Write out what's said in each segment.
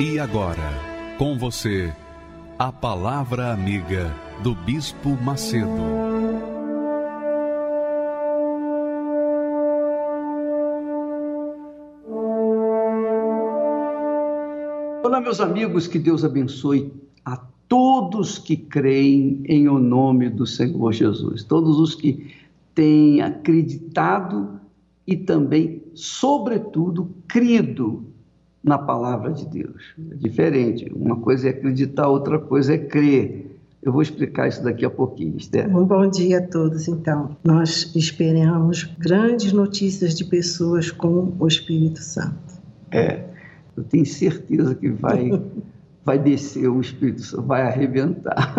E agora, com você, a Palavra Amiga do Bispo Macedo. Olá, meus amigos, que Deus abençoe a todos que creem em o nome do Senhor Jesus, todos os que têm acreditado e também, sobretudo, crido na palavra de Deus. É diferente. Uma coisa é acreditar, outra coisa é crer. Eu vou explicar isso daqui a pouquinho, Esther. Um bom dia a todos, então. Nós esperamos grandes notícias de pessoas com o Espírito Santo. É, eu tenho certeza que vai, vai descer o Espírito Santo, vai arrebentar.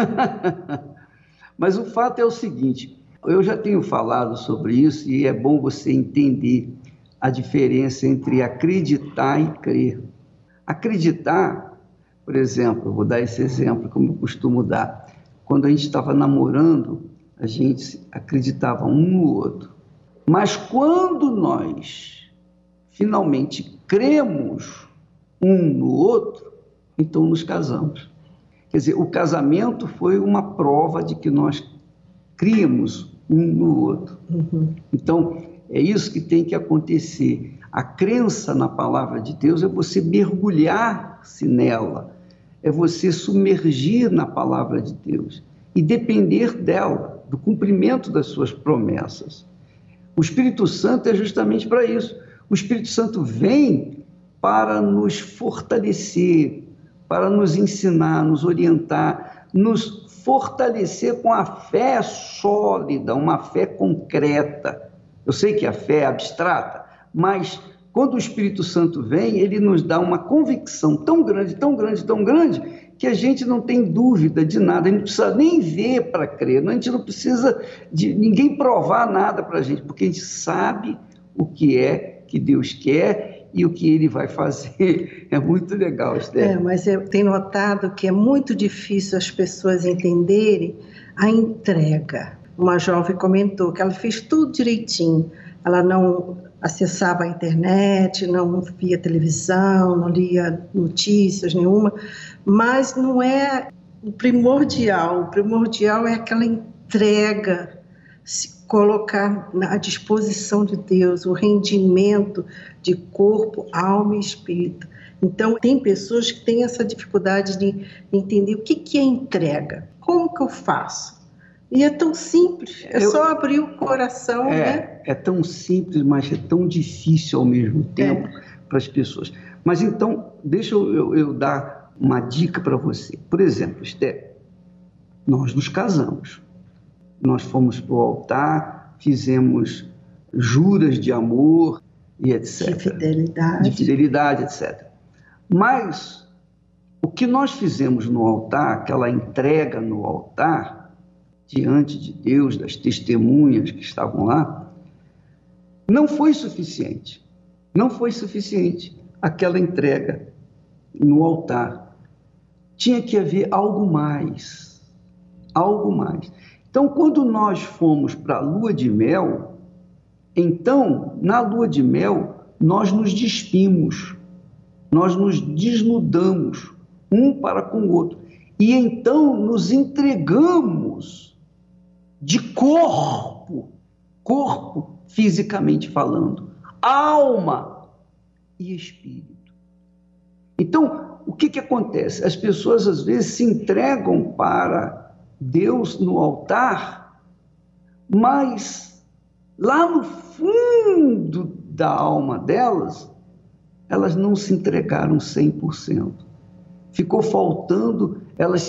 Mas o fato é o seguinte: eu já tenho falado sobre isso e é bom você entender a diferença entre acreditar e crer. Acreditar, por exemplo, vou dar esse exemplo como eu costumo dar. Quando a gente estava namorando, a gente acreditava um no outro. Mas quando nós finalmente cremos um no outro, então nos casamos. Quer dizer, o casamento foi uma prova de que nós criamos um no outro. Uhum. Então, é isso que tem que acontecer. A crença na palavra de Deus é você mergulhar-se nela, é você submergir na palavra de Deus e depender dela, do cumprimento das suas promessas. O Espírito Santo é justamente para isso. O Espírito Santo vem para nos fortalecer, para nos ensinar, nos orientar, nos fortalecer com a fé sólida, uma fé concreta eu sei que a fé é abstrata, mas quando o Espírito Santo vem, ele nos dá uma convicção tão grande, tão grande, tão grande, que a gente não tem dúvida de nada, a gente não precisa nem ver para crer, a gente não precisa de ninguém provar nada para a gente, porque a gente sabe o que é que Deus quer e o que ele vai fazer. É muito legal, Esther. É, mas eu tenho notado que é muito difícil as pessoas entenderem a entrega uma jovem comentou que ela fez tudo direitinho. Ela não acessava a internet, não via televisão, não lia notícias nenhuma, mas não é o primordial. O primordial é aquela entrega, se colocar à disposição de Deus, o rendimento de corpo, alma e espírito. Então, tem pessoas que têm essa dificuldade de entender o que, é entrega. Como que eu faço? E é tão simples, é eu, só abrir o coração, é, né? É tão simples, mas é tão difícil ao mesmo tempo é. para as pessoas. Mas então, deixa eu, eu, eu dar uma dica para você. Por exemplo, Esther, nós nos casamos. Nós fomos para o altar, fizemos juras de amor e etc. De fidelidade. De fidelidade, etc. Mas o que nós fizemos no altar, aquela entrega no altar, diante de Deus, das testemunhas que estavam lá, não foi suficiente. Não foi suficiente aquela entrega no altar. Tinha que haver algo mais. Algo mais. Então, quando nós fomos para a lua de mel, então, na lua de mel, nós nos despimos, nós nos desnudamos um para com o outro. E então nos entregamos de corpo, corpo fisicamente falando, alma e espírito. Então, o que, que acontece? As pessoas às vezes se entregam para Deus no altar, mas lá no fundo da alma delas, elas não se entregaram 100%. Ficou faltando, elas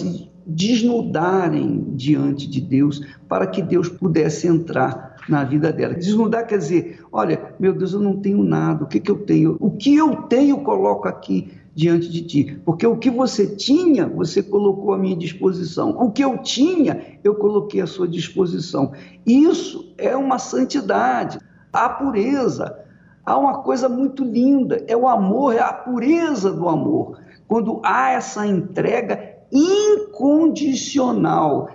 desnudarem diante de Deus para que Deus pudesse entrar na vida dela. Desnudar quer dizer, olha, meu Deus, eu não tenho nada, o que, que eu tenho? O que eu tenho, coloco aqui diante de ti. Porque o que você tinha, você colocou à minha disposição. O que eu tinha, eu coloquei à sua disposição. Isso é uma santidade, a pureza. Há uma coisa muito linda, é o amor, é a pureza do amor. Quando há essa entrega incondicional,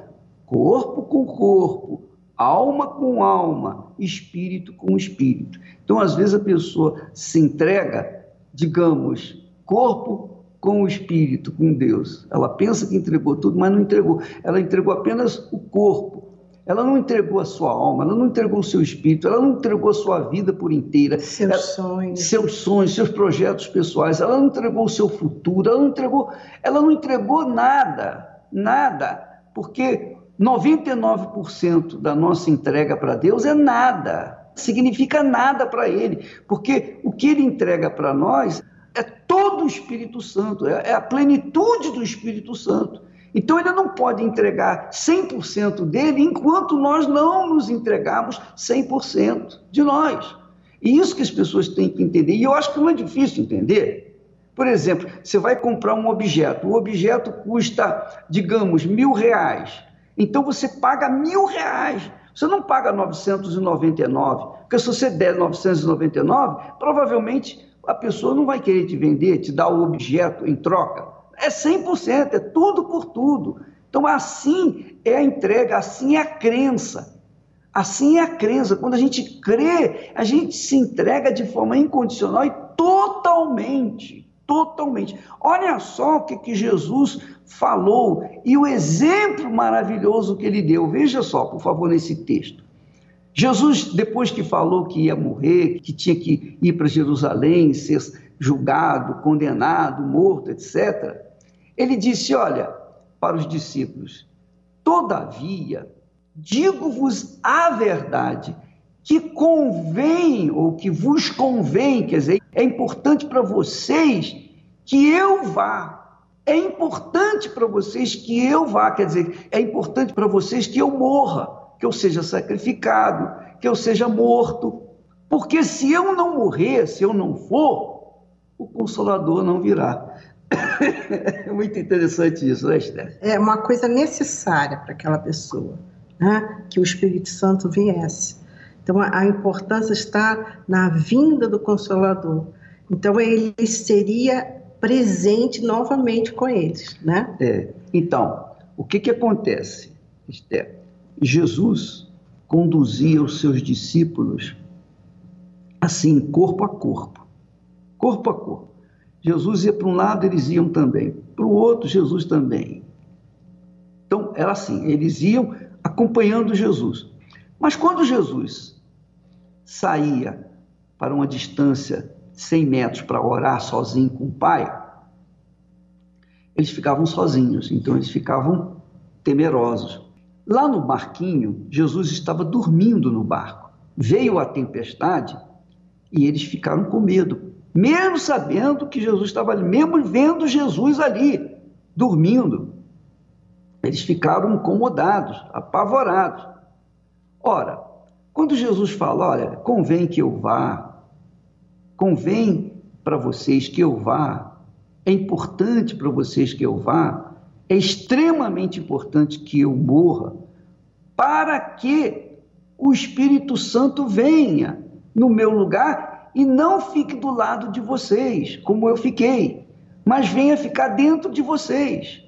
corpo com corpo, alma com alma, espírito com espírito. Então, às vezes a pessoa se entrega, digamos, corpo com o espírito, com Deus. Ela pensa que entregou tudo, mas não entregou. Ela entregou apenas o corpo. Ela não entregou a sua alma, ela não entregou o seu espírito, ela não entregou a sua vida por inteira. Seus ela, sonhos. Seus sonhos, seus projetos pessoais. Ela não entregou o seu futuro, ela não entregou, ela não entregou nada, nada. Porque 99% da nossa entrega para Deus é nada. Significa nada para Ele. Porque o que Ele entrega para nós é todo o Espírito Santo, é, é a plenitude do Espírito Santo. Então ele não pode entregar 100% dele enquanto nós não nos entregarmos 100% de nós. E isso que as pessoas têm que entender. E eu acho que não é difícil entender. Por exemplo, você vai comprar um objeto, o objeto custa, digamos, mil reais. Então você paga mil reais. Você não paga 999, porque se você der 999, provavelmente a pessoa não vai querer te vender, te dar o objeto em troca. É 100%, é tudo por tudo. Então, assim é a entrega, assim é a crença. Assim é a crença. Quando a gente crê, a gente se entrega de forma incondicional e totalmente. Totalmente. Olha só o que, que Jesus falou e o exemplo maravilhoso que ele deu. Veja só, por favor, nesse texto. Jesus, depois que falou que ia morrer, que tinha que ir para Jerusalém, ser julgado, condenado, morto, etc., ele disse: Olha, para os discípulos, todavia, digo-vos a verdade, que convém, ou que vos convém, quer dizer, é importante para vocês que eu vá. É importante para vocês que eu vá, quer dizer, é importante para vocês que eu morra que eu seja sacrificado, que eu seja morto. Porque se eu não morrer, se eu não for, o Consolador não virá. É muito interessante isso, né, Esther? É uma coisa necessária para aquela pessoa, né? que o Espírito Santo viesse. Então, a, a importância está na vinda do Consolador. Então, ele seria presente novamente com eles, né? É. Então, o que que acontece, Esther? Jesus conduzia os seus discípulos assim, corpo a corpo. Corpo a corpo. Jesus ia para um lado, eles iam também. Para o outro, Jesus também. Então, era assim, eles iam acompanhando Jesus. Mas quando Jesus saía para uma distância 100 metros para orar sozinho com o Pai, eles ficavam sozinhos, então eles ficavam temerosos. Lá no barquinho, Jesus estava dormindo no barco. Veio a tempestade e eles ficaram com medo, mesmo sabendo que Jesus estava ali, mesmo vendo Jesus ali, dormindo. Eles ficaram incomodados, apavorados. Ora, quando Jesus fala, olha, convém que eu vá, convém para vocês que eu vá, é importante para vocês que eu vá, é extremamente importante que eu morra para que o Espírito Santo venha no meu lugar e não fique do lado de vocês, como eu fiquei, mas venha ficar dentro de vocês.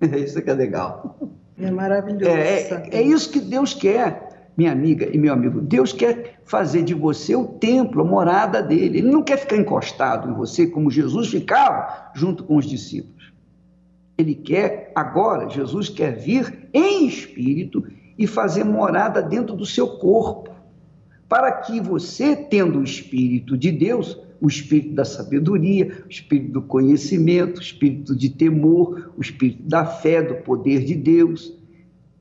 Isso que é legal. É maravilhoso. É, é, é isso que Deus quer, minha amiga e meu amigo. Deus quer fazer de você o templo, a morada dele. Ele não quer ficar encostado em você como Jesus ficava junto com os discípulos. Ele quer, agora, Jesus quer vir em espírito e fazer morada dentro do seu corpo, para que você, tendo o espírito de Deus, o espírito da sabedoria, o espírito do conhecimento, o espírito de temor, o espírito da fé, do poder de Deus,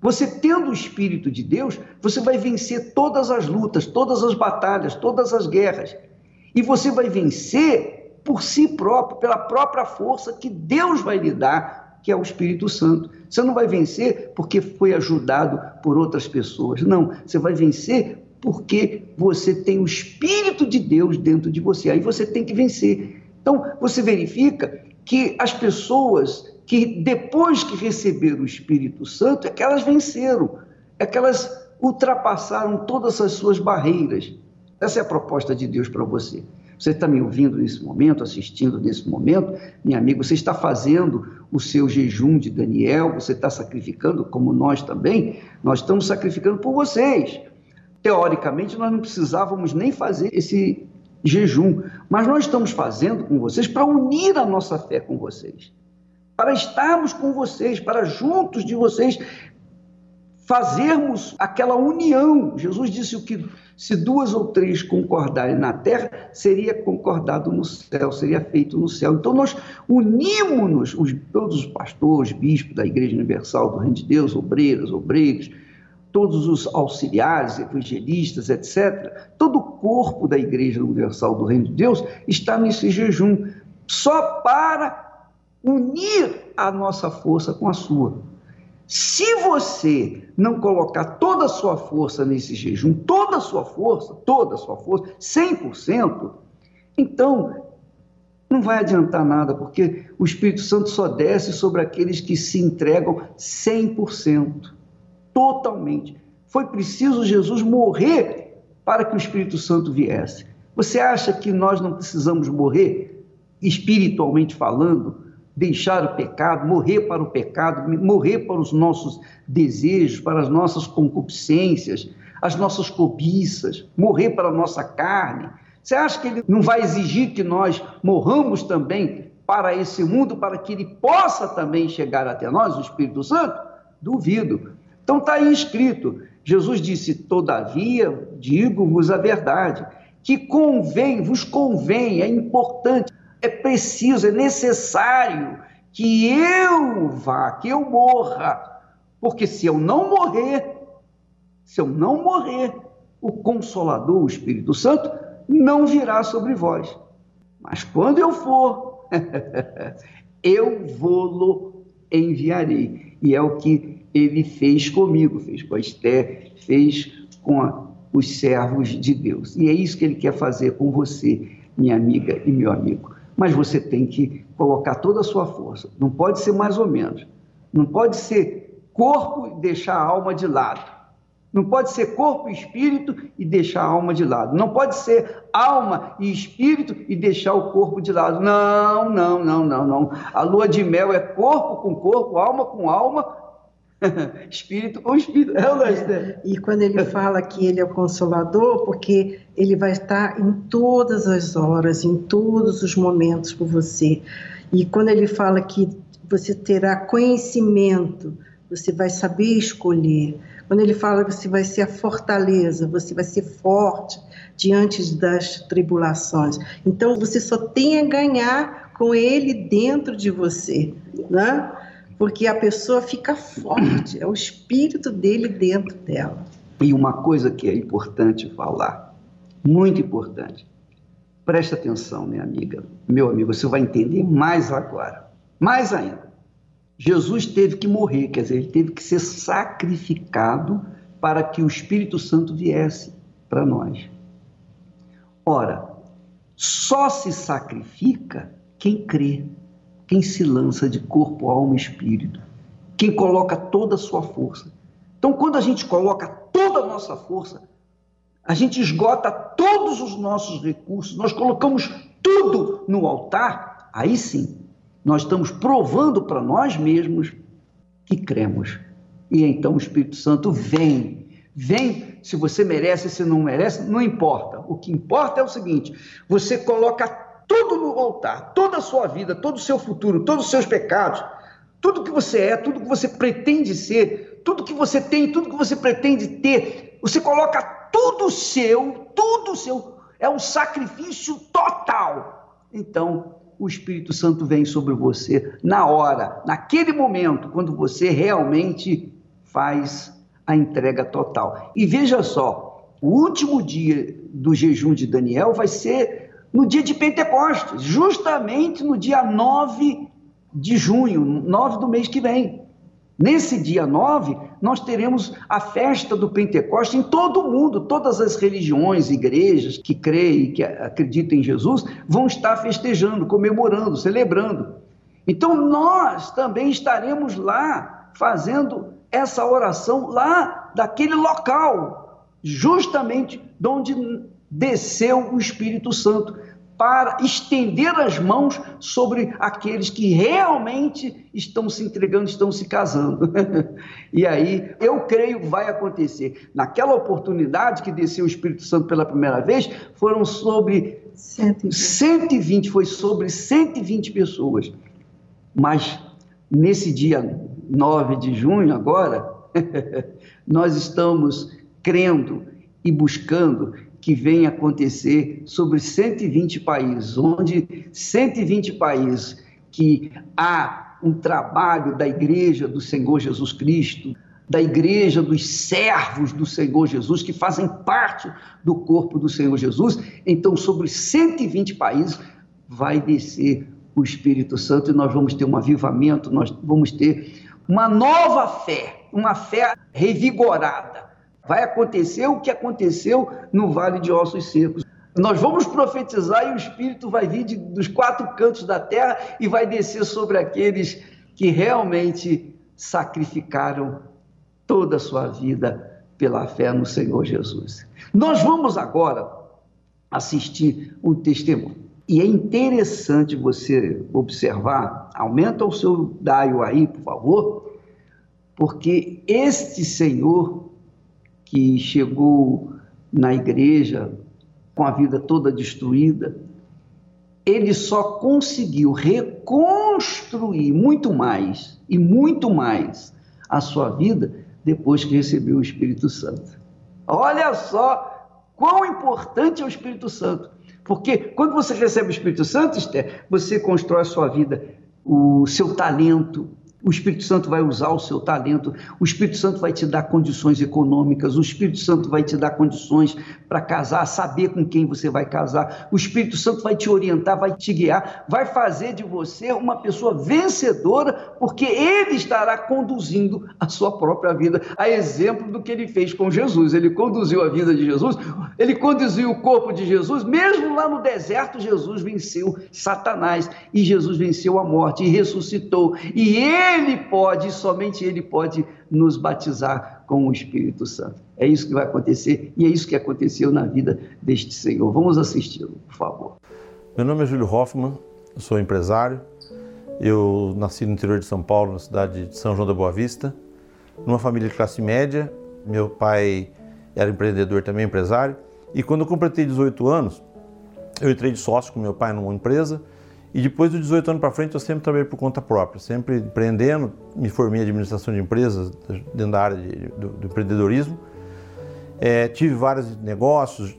você tendo o espírito de Deus, você vai vencer todas as lutas, todas as batalhas, todas as guerras. E você vai vencer por si próprio, pela própria força que Deus vai lhe dar que é o Espírito Santo. Você não vai vencer porque foi ajudado por outras pessoas. Não, você vai vencer porque você tem o Espírito de Deus dentro de você. Aí você tem que vencer. Então, você verifica que as pessoas que depois que receberam o Espírito Santo, é que elas venceram, é que elas ultrapassaram todas as suas barreiras. Essa é a proposta de Deus para você. Você está me ouvindo nesse momento, assistindo nesse momento, minha amiga, você está fazendo o seu jejum de Daniel, você está sacrificando, como nós também, nós estamos sacrificando por vocês. Teoricamente, nós não precisávamos nem fazer esse jejum, mas nós estamos fazendo com vocês para unir a nossa fé com vocês, para estarmos com vocês, para juntos de vocês fazermos aquela união. Jesus disse o que se duas ou três concordarem na terra, seria concordado no céu, seria feito no céu. Então nós unimos-nos, todos os pastores, bispos da Igreja Universal do Reino de Deus, obreiras, obreiros, todos os auxiliares, evangelistas, etc. Todo o corpo da Igreja Universal do Reino de Deus está nesse jejum, só para unir a nossa força com a sua. Se você não colocar toda a sua força nesse jejum, toda a sua força, toda a sua força, 100%, então não vai adiantar nada, porque o Espírito Santo só desce sobre aqueles que se entregam 100%, totalmente. Foi preciso Jesus morrer para que o Espírito Santo viesse. Você acha que nós não precisamos morrer, espiritualmente falando, deixar o pecado, morrer para o pecado, morrer para os nossos desejos, para as nossas concupiscências, as nossas cobiças, morrer para a nossa carne. Você acha que ele não vai exigir que nós morramos também para esse mundo, para que ele possa também chegar até nós, o Espírito Santo? Duvido. Então está aí escrito. Jesus disse: Todavia, digo-vos a verdade, que convém, vos convém, é importante é preciso, é necessário que eu vá, que eu morra. Porque se eu não morrer, se eu não morrer, o Consolador, o Espírito Santo, não virá sobre vós. Mas quando eu for, eu vou-lo enviarei. E é o que ele fez comigo, fez com a Esther, fez com a, os servos de Deus. E é isso que ele quer fazer com você, minha amiga e meu amigo mas você tem que colocar toda a sua força. Não pode ser mais ou menos. Não pode ser corpo e deixar a alma de lado. Não pode ser corpo e espírito e deixar a alma de lado. Não pode ser alma e espírito e deixar o corpo de lado. Não, não, não, não, não. A lua de mel é corpo com corpo, alma com alma, espírito com espírito. É, é, e quando ele fala que ele é o consolador, porque ele vai estar em todas as horas, em todos os momentos por você. E quando ele fala que você terá conhecimento, você vai saber escolher. Quando ele fala que você vai ser a fortaleza, você vai ser forte diante das tribulações. Então você só tem a ganhar com ele dentro de você, né? Porque a pessoa fica forte, é o espírito dele dentro dela. E uma coisa que é importante falar, muito importante, preste atenção, minha amiga, meu amigo, você vai entender mais agora, mais ainda. Jesus teve que morrer, quer dizer, ele teve que ser sacrificado para que o Espírito Santo viesse para nós. Ora, só se sacrifica quem crê quem se lança de corpo, alma e espírito, quem coloca toda a sua força. Então, quando a gente coloca toda a nossa força, a gente esgota todos os nossos recursos, nós colocamos tudo no altar, aí sim, nós estamos provando para nós mesmos que cremos. E então o Espírito Santo vem. Vem, se você merece, se não merece, não importa. O que importa é o seguinte: você coloca tudo no altar, toda a sua vida, todo o seu futuro, todos os seus pecados, tudo que você é, tudo que você pretende ser, tudo que você tem, tudo que você pretende ter, você coloca tudo seu, tudo seu, é um sacrifício total. Então, o Espírito Santo vem sobre você na hora, naquele momento, quando você realmente faz a entrega total. E veja só, o último dia do jejum de Daniel vai ser no dia de Pentecostes, justamente no dia 9 de junho, 9 do mês que vem. Nesse dia 9, nós teremos a festa do Pentecoste em todo o mundo. Todas as religiões, igrejas que creem, que acreditam em Jesus, vão estar festejando, comemorando, celebrando. Então nós também estaremos lá fazendo essa oração lá daquele local, justamente de onde desceu o Espírito Santo para estender as mãos sobre aqueles que realmente estão se entregando, estão se casando. e aí, eu creio vai acontecer. Naquela oportunidade que desceu o Espírito Santo pela primeira vez, foram sobre 120, 120 foi sobre 120 pessoas. Mas nesse dia 9 de junho agora, nós estamos crendo e buscando que vem acontecer sobre 120 países, onde 120 países que há um trabalho da igreja do Senhor Jesus Cristo, da igreja dos servos do Senhor Jesus, que fazem parte do corpo do Senhor Jesus, então sobre 120 países vai descer o Espírito Santo e nós vamos ter um avivamento, nós vamos ter uma nova fé, uma fé revigorada Vai acontecer o que aconteceu no Vale de Ossos Secos. Nós vamos profetizar e o Espírito vai vir de, dos quatro cantos da terra e vai descer sobre aqueles que realmente sacrificaram toda a sua vida pela fé no Senhor Jesus. Nós vamos agora assistir um testemunho. E é interessante você observar, aumenta o seu daio aí, por favor, porque este Senhor que chegou na igreja com a vida toda destruída, ele só conseguiu reconstruir muito mais e muito mais a sua vida depois que recebeu o Espírito Santo. Olha só quão importante é o Espírito Santo. Porque quando você recebe o Espírito Santo, Esther, você constrói a sua vida, o seu talento, o Espírito Santo vai usar o seu talento, o Espírito Santo vai te dar condições econômicas, o Espírito Santo vai te dar condições para casar, saber com quem você vai casar, o Espírito Santo vai te orientar, vai te guiar, vai fazer de você uma pessoa vencedora, porque ele estará conduzindo a sua própria vida, a exemplo do que ele fez com Jesus. Ele conduziu a vida de Jesus, ele conduziu o corpo de Jesus, mesmo lá no deserto, Jesus venceu Satanás e Jesus venceu a morte e ressuscitou, e ele ele pode, somente Ele pode nos batizar com o Espírito Santo. É isso que vai acontecer e é isso que aconteceu na vida deste Senhor. Vamos assisti-lo, por favor. Meu nome é Júlio Hoffman, sou empresário. Eu nasci no interior de São Paulo, na cidade de São João da Boa Vista, numa família de classe média. Meu pai era empreendedor também, empresário. E quando eu completei 18 anos, eu entrei de sócio com meu pai numa empresa e depois dos 18 anos para frente, eu sempre trabalhei por conta própria, sempre empreendendo. Me formei em administração de empresas dentro da área de, do, do, empreendedorismo. É, tive vários negócios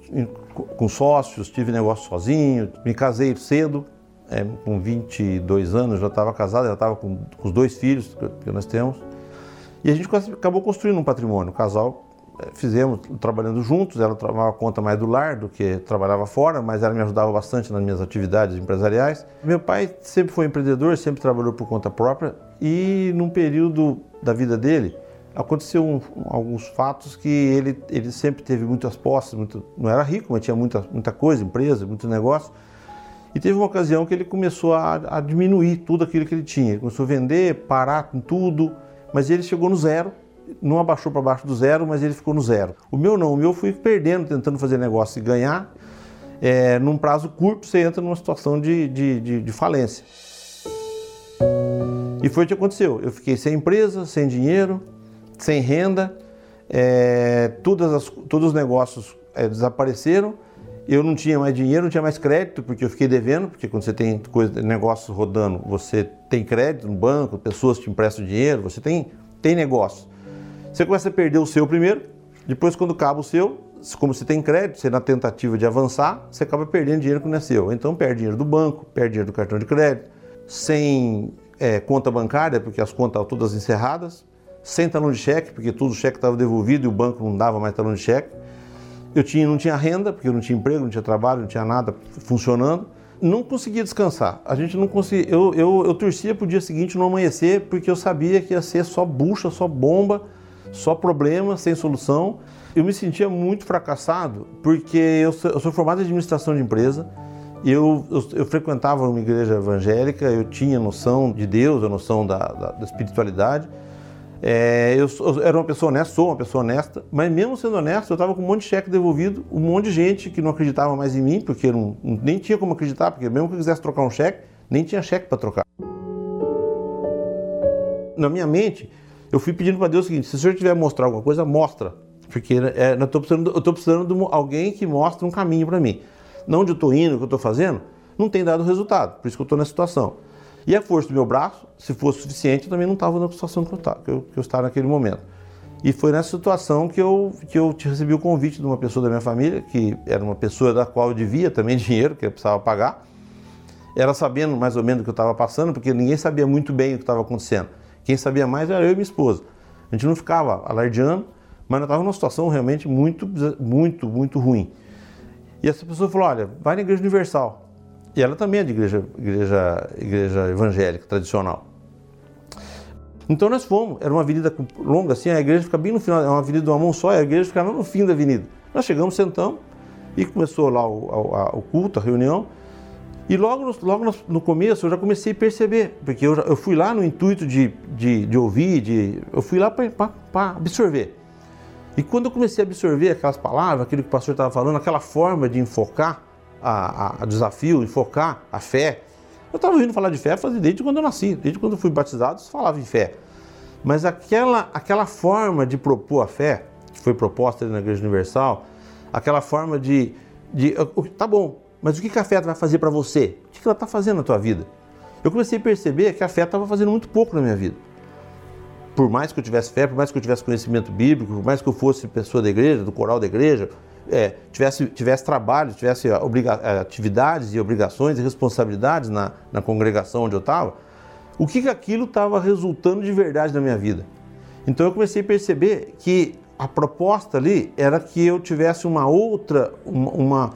com sócios, tive negócio sozinho. Me casei cedo, é, com 22 anos, já estava casado, já estava com, com, os dois filhos que, que nós temos. E a gente acabou construindo um patrimônio. O casal fizemos trabalhando juntos, ela tomava conta mais do lar do que trabalhava fora, mas ela me ajudava bastante nas minhas atividades empresariais. Meu pai sempre foi empreendedor, sempre trabalhou por conta própria e num período da vida dele aconteceu um, alguns fatos que ele, ele sempre teve muitas posses, muito, não era rico, mas tinha muita, muita coisa, empresa, muito negócio. E teve uma ocasião que ele começou a, a diminuir tudo aquilo que ele tinha. Ele começou a vender, parar com tudo, mas ele chegou no zero não abaixou para baixo do zero, mas ele ficou no zero. O meu não, o meu fui perdendo, tentando fazer negócio e ganhar. É, num prazo curto, você entra numa situação de, de, de, de falência. E foi o que aconteceu. Eu fiquei sem empresa, sem dinheiro, sem renda, é, todas as, todos os negócios é, desapareceram. Eu não tinha mais dinheiro, não tinha mais crédito, porque eu fiquei devendo, porque quando você tem coisa, negócios rodando, você tem crédito no banco, pessoas te emprestam dinheiro, você tem, tem negócio. Você começa a perder o seu primeiro, depois quando acaba o seu, como você tem crédito, você na tentativa de avançar, você acaba perdendo dinheiro que não é seu. Então perde dinheiro do banco, perde dinheiro do cartão de crédito, sem é, conta bancária, porque as contas estavam todas encerradas, sem talão de cheque, porque todo o cheque estava devolvido e o banco não dava mais talão de cheque. Eu tinha, não tinha renda, porque eu não tinha emprego, não tinha trabalho, não tinha nada funcionando. não conseguia descansar. A gente não conseguia. Eu, eu, eu torcia para o dia seguinte não amanhecer, porque eu sabia que ia ser só bucha, só bomba, só problema, sem solução. Eu me sentia muito fracassado, porque eu sou, eu sou formado em administração de empresa. Eu, eu, eu, frequentava uma igreja evangélica, eu tinha noção de Deus, a noção da, da, da espiritualidade. É, eu, eu, era uma pessoa honesta, sou uma pessoa honesta, mas mesmo sendo honesto, eu estava com um monte de cheque devolvido, um monte de gente que não acreditava mais em mim, porque não, nem tinha como acreditar, porque mesmo que eu quisesse trocar um cheque, nem tinha cheque para trocar. Na minha mente, eu fui pedindo para Deus o seguinte: se o senhor tiver mostrar alguma coisa, mostra, porque é, eu estou precisando, precisando de alguém que mostre um caminho para mim. Não onde eu estou indo, o que eu estou fazendo, não tem dado resultado, por isso que eu estou nessa situação. E a força do meu braço, se fosse suficiente, eu também não estava na situação que eu, estava, que, eu, que eu estava naquele momento. E foi nessa situação que eu, que eu recebi o convite de uma pessoa da minha família, que era uma pessoa da qual eu devia também dinheiro, que eu precisava pagar. Ela sabendo mais ou menos o que eu estava passando, porque ninguém sabia muito bem o que estava acontecendo. Quem sabia mais era eu e minha esposa. A gente não ficava alardeando, mas eu estava numa situação realmente muito, muito, muito ruim. E essa pessoa falou: olha, vai na Igreja Universal. E ela também é de igreja, igreja, igreja evangélica tradicional. Então nós fomos, era uma avenida longa assim, a igreja fica bem no final, é uma avenida de uma mão só, a igreja ficava no fim da avenida. Nós chegamos, sentamos e começou lá o, o, o culto, a reunião. E logo, no, logo no começo eu já comecei a perceber, porque eu, eu fui lá no intuito de, de, de ouvir, de, eu fui lá para absorver. E quando eu comecei a absorver aquelas palavras, aquilo que o pastor estava falando, aquela forma de enfocar, a, a desafio, enfocar a fé. Eu estava ouvindo falar de fé desde quando eu nasci, desde quando eu fui batizado, se falava em fé. Mas aquela, aquela forma de propor a fé, que foi proposta na Igreja Universal, aquela forma de, de tá bom, mas o que a fé vai fazer para você? O que ela está fazendo na tua vida? Eu comecei a perceber que a fé estava fazendo muito pouco na minha vida. Por mais que eu tivesse fé, por mais que eu tivesse conhecimento bíblico, por mais que eu fosse pessoa da igreja, do coral da igreja, é, tivesse, tivesse trabalho, tivesse é, atividades e obrigações e responsabilidades na, na congregação onde eu estava, o que, que aquilo estava resultando de verdade na minha vida. Então eu comecei a perceber que a proposta ali era que eu tivesse uma outra, uma, uma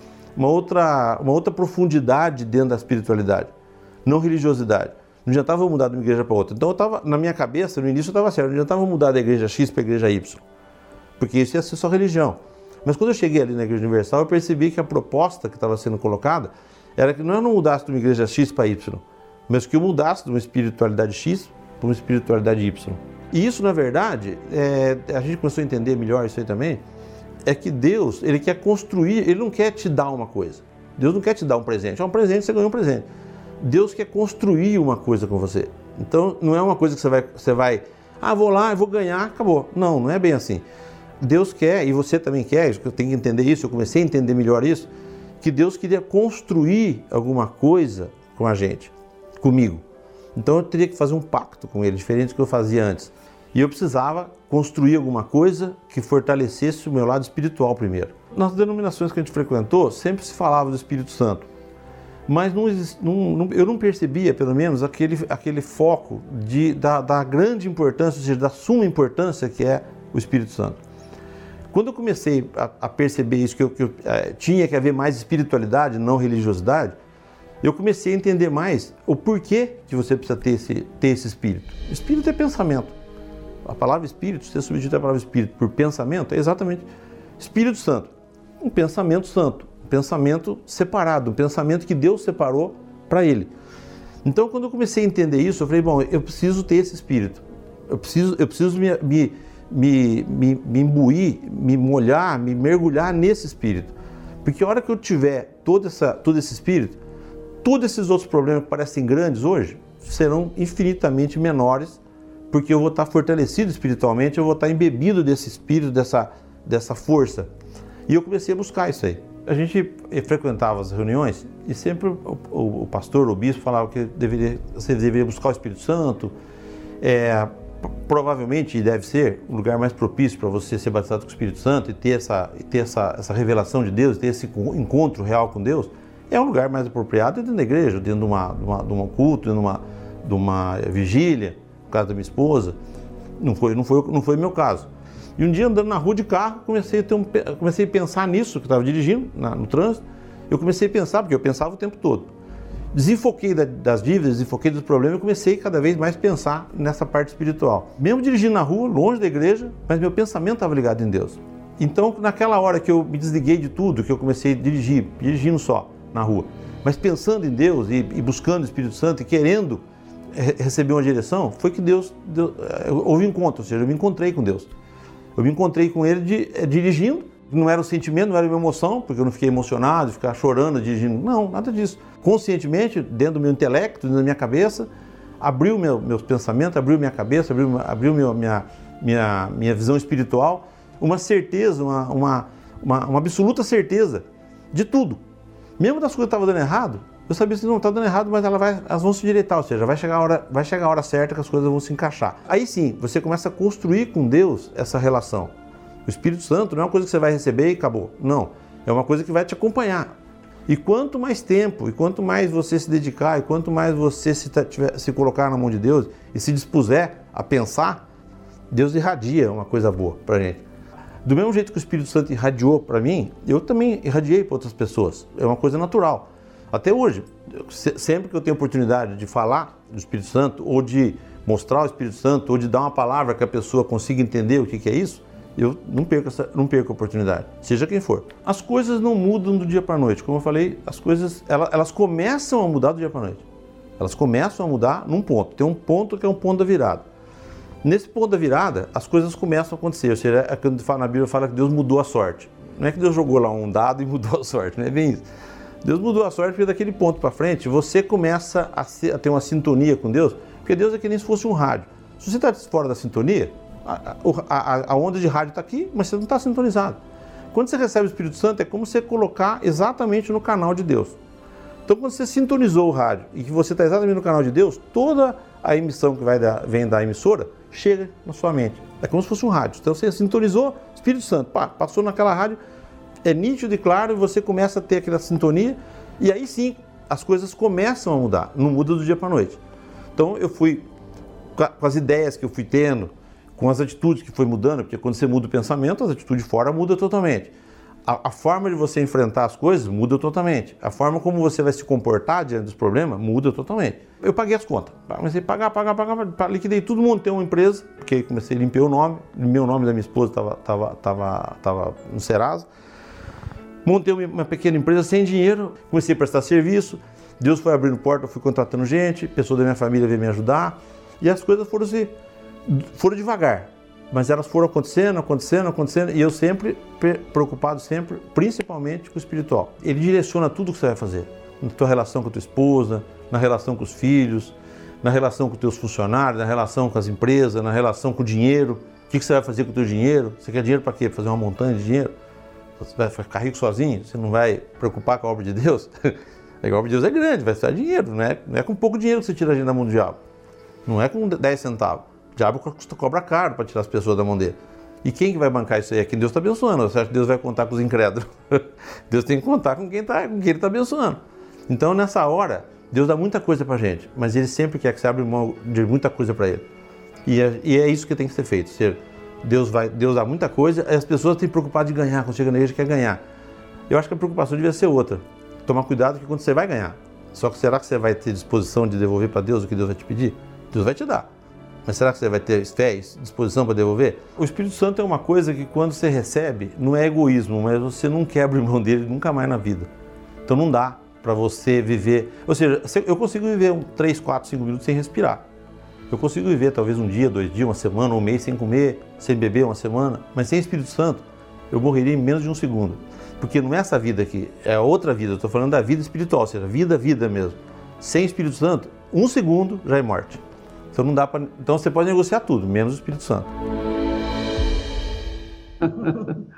outra, uma outra profundidade dentro da espiritualidade, não religiosidade. Não adiantava mudar de uma igreja para outra. Então eu estava, na minha cabeça, no início eu estava certo, não adiantava mudar da igreja X para a igreja Y, porque isso ia ser só religião. Mas quando eu cheguei ali na Igreja Universal, eu percebi que a proposta que estava sendo colocada era que não eu não mudasse de uma igreja X para Y, mas que eu mudasse de uma espiritualidade X para uma espiritualidade Y. E isso, na verdade, é, a gente começou a entender melhor isso aí também, é que Deus, ele quer construir, ele não quer te dar uma coisa. Deus não quer te dar um presente. É um presente, você ganhou um presente. Deus quer construir uma coisa com você. Então, não é uma coisa que você vai, você vai ah, vou lá, vou ganhar, acabou. Não, não é bem assim. Deus quer, e você também quer, eu tenho que entender isso, eu comecei a entender melhor isso, que Deus queria construir alguma coisa com a gente, comigo. Então eu teria que fazer um pacto com Ele, diferente do que eu fazia antes. E eu precisava construir alguma coisa que fortalecesse o meu lado espiritual primeiro. Nas denominações que a gente frequentou, sempre se falava do Espírito Santo. Mas não, não, eu não percebia, pelo menos, aquele, aquele foco de, da, da grande importância, ou seja, da suma importância que é o Espírito Santo. Quando eu comecei a, a perceber isso, que, eu, que eu, é, tinha que haver mais espiritualidade, não religiosidade, eu comecei a entender mais o porquê que você precisa ter esse, ter esse espírito. Espírito é pensamento. A palavra espírito, se você substituir a palavra espírito por pensamento, é exatamente Espírito Santo. Um pensamento santo, um pensamento separado, um pensamento que Deus separou para ele. Então, quando eu comecei a entender isso, eu falei, bom, eu preciso ter esse espírito. Eu preciso, eu preciso me, me me, me, me imbuir, me molhar, me mergulhar nesse espírito. Porque a hora que eu tiver todo, essa, todo esse espírito, todos esses outros problemas que parecem grandes hoje serão infinitamente menores, porque eu vou estar fortalecido espiritualmente, eu vou estar embebido desse espírito, dessa, dessa força. E eu comecei a buscar isso aí. A gente frequentava as reuniões e sempre o, o, o pastor, o bispo falava que deveria, você deveria buscar o Espírito Santo, é, provavelmente deve ser o lugar mais propício para você ser batizado com o Espírito Santo e ter essa, ter essa, essa revelação de Deus, ter esse encontro real com Deus, é um lugar mais apropriado dentro da igreja, dentro de, uma, de, uma, de um culto, dentro de uma, de uma vigília, no caso da minha esposa. Não foi, não foi, não foi meu caso. E um dia andando na rua de carro, comecei a, ter um, comecei a pensar nisso, que estava dirigindo na, no trânsito, eu comecei a pensar, porque eu pensava o tempo todo. desenfoquei das dívidas, desenfoquei dos problemas e comecei cada vez mais a pensar nessa parte espiritual. Mesmo dirigindo na rua, longe da igreja, mas meu pensamento estava ligado em Deus. Então, naquela hora que eu me desliguei de tudo, que eu comecei a dirigir, dirigindo só na rua, mas pensando em Deus e, e buscando o Espírito Santo e querendo receber uma direção, foi que Deus, Deus houve um encontro, ou seja, eu me encontrei com Deus. Eu me encontrei com Ele de, eh, dirigindo, não era um sentimento, não era uma emoção, porque eu não fiquei emocionado, ficar chorando, dirigindo, não, nada disso. Conscientemente, dentro do meu intelecto, dentro da minha cabeça, abriu meu, meus pensamentos, abriu minha cabeça, abriu, abriu meu, minha, minha, minha visão espiritual, uma certeza, uma, uma, uma, uma absoluta certeza de tudo. Mesmo das coisas que estavam dando errado, eu sabia que não está dando errado, mas ela vai, elas vão se direitar, ou seja, vai chegar, a hora, vai chegar a hora certa que as coisas vão se encaixar. Aí sim, você começa a construir com Deus essa relação. O Espírito Santo não é uma coisa que você vai receber e acabou. Não, é uma coisa que vai te acompanhar. E quanto mais tempo, e quanto mais você se dedicar, e quanto mais você se, tiver, se colocar na mão de Deus e se dispuser a pensar, Deus irradia uma coisa boa para gente. Do mesmo jeito que o Espírito Santo irradiou para mim, eu também irradiei para outras pessoas. É uma coisa natural. Até hoje, sempre que eu tenho oportunidade de falar do Espírito Santo, ou de mostrar o Espírito Santo, ou de dar uma palavra que a pessoa consiga entender o que, é isso, eu não perco, essa, não perco a oportunidade, seja quem for. As coisas não mudam do dia para a noite. Como eu falei, as coisas elas, elas começam a mudar do dia para a noite. Elas começam a mudar num ponto. Tem um ponto que é um ponto da virada. Nesse ponto da virada, as coisas começam a acontecer. Ou seja, é quando na Bíblia fala que Deus mudou a sorte. Não é que Deus jogou lá um dado e mudou a sorte, não é bem isso. Deus mudou a sorte porque daquele ponto para frente você começa a, ser, a, ter uma sintonia com Deus, porque Deus é que nem se fosse um rádio. Se você está fora da sintonia, a, a, a onda de rádio está aqui, mas você não está sintonizado. Quando você recebe o Espírito Santo, é como você colocar exatamente no canal de Deus. Então, quando você sintonizou o rádio e que você está exatamente no canal de Deus, toda a emissão que vai da, vem da emissora chega na sua mente. É como se fosse um rádio. Então, você sintonizou Espírito Santo, pá, passou naquela rádio, é nítido e claro, e você começa a ter aquela sintonia, e aí sim as coisas começam a mudar, não muda do dia para a noite. Então eu fui com as ideias que eu fui tendo, com as atitudes que foi mudando, porque quando você muda o pensamento, as atitudes fora muda totalmente. A, a, forma de você enfrentar as coisas muda totalmente. A forma como você vai se comportar diante dos problemas muda totalmente. Eu paguei as contas. Comecei a pagar, pagar, pagar, liquidei todo mundo. Tem uma empresa, porque comecei a limpar o nome. Meu nome da minha esposa estava tava, tava, tava no Serasa. Montei uma pequena empresa sem dinheiro, comecei a prestar serviço. Deus foi abrindo porta, eu fui contratando gente, pessoas da minha família veio me ajudar e as coisas foram se foram devagar, mas elas foram acontecendo, acontecendo, acontecendo e eu sempre preocupado sempre, principalmente com o espiritual. Ele direciona tudo o que você vai fazer, na tua relação com a tua esposa, na relação com os filhos, na relação com os teus funcionários, na relação com as empresas, na relação com o dinheiro. O que você vai fazer com o teu dinheiro? Você quer dinheiro para quê? Fazer uma montanha de dinheiro? Você vai ficar rico sozinho? Você não vai preocupar com a obra de Deus? A obra de Deus é grande, vai de dinheiro, não é, não é com pouco dinheiro que você tira a gente da mão do diabo. Não é com 10 centavos. O diabo cobra caro para tirar as pessoas da mão dele. E quem que vai bancar isso aí? É quem Deus está abençoando. Você acha que Deus vai contar com os incrédulos? Deus tem que contar com quem, tá, com quem Ele está abençoando. Então, nessa hora, Deus dá muita coisa para gente, mas Ele sempre quer que você abra mão de muita coisa para Ele. E é, e é, isso que tem que ser feito. Ser Deus vai, Deus dá muita coisa, as pessoas têm preocupado de ganhar, quando chega na igreja quer ganhar. Eu acho que a preocupação devia ser outra. Tomar cuidado que quando você vai ganhar. Só que será que você vai ter disposição de devolver para Deus o que Deus vai te pedir? Deus vai te dar. Mas será que você vai ter fé e disposição para devolver? O Espírito Santo é uma coisa que quando você recebe, não é egoísmo, mas você não quebra o irmão dele nunca mais na vida. Então não dá para você viver. Ou seja, eu consigo viver um 3, 4, 5 minutos sem respirar. Eu consigo viver talvez um dia, dois dias, uma semana, um mês sem comer, sem beber uma semana, mas sem Espírito Santo, eu morreria em menos de um segundo. Porque não é essa vida aqui, é outra vida. Eu estou falando da vida espiritual, ou seja, vida, vida mesmo. Sem Espírito Santo, um segundo já é morte. Então não dá para. Então você pode negociar tudo, menos o Espírito Santo.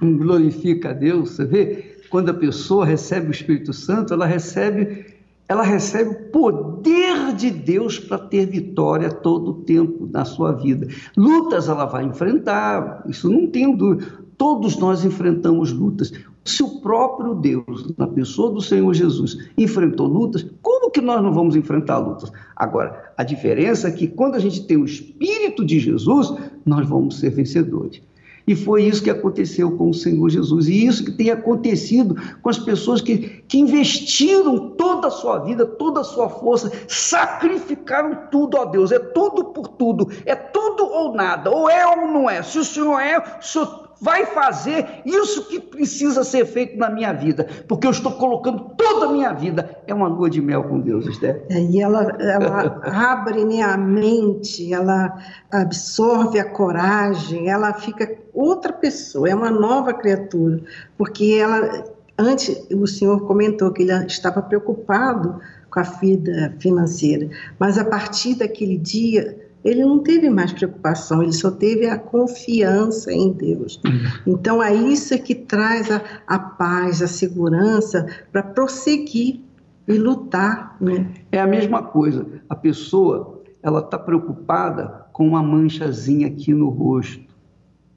Glorifica a Deus. Você vê, quando a pessoa recebe o Espírito Santo, ela recebe ela recebe o poder de Deus para ter vitória todo o tempo na sua vida. Lutas ela vai enfrentar, isso não tem dúvida. Todos nós enfrentamos lutas. Se o próprio Deus, na pessoa do Senhor Jesus, enfrentou lutas, como que nós não vamos enfrentar lutas? Agora, a diferença é que quando a gente tem o Espírito de Jesus, nós vamos ser vencedores. E foi isso que aconteceu com o Senhor Jesus. E isso que tem acontecido com as pessoas que, que investiram toda a sua vida, toda a sua força, sacrificaram tudo a Deus. É tudo por tudo. É tudo ou nada. Ou é ou não é. Se o Senhor é, o Senhor vai fazer isso que precisa ser feito na minha vida, porque eu estou colocando toda a minha vida. É uma lua de mel com Deus, Esther. É, e ela, ela abre né, a mente, ela absorve a coragem, ela fica outra pessoa, é uma nova criatura, porque ela, antes o senhor comentou que ele estava preocupado com a vida financeira, mas a partir daquele dia ele não teve mais preocupação, ele só teve a confiança em Deus. Uhum. Então, é isso que traz a, a paz, a segurança para prosseguir e lutar. Né? É a mesma coisa. A pessoa ela está preocupada com uma manchazinha aqui no rosto,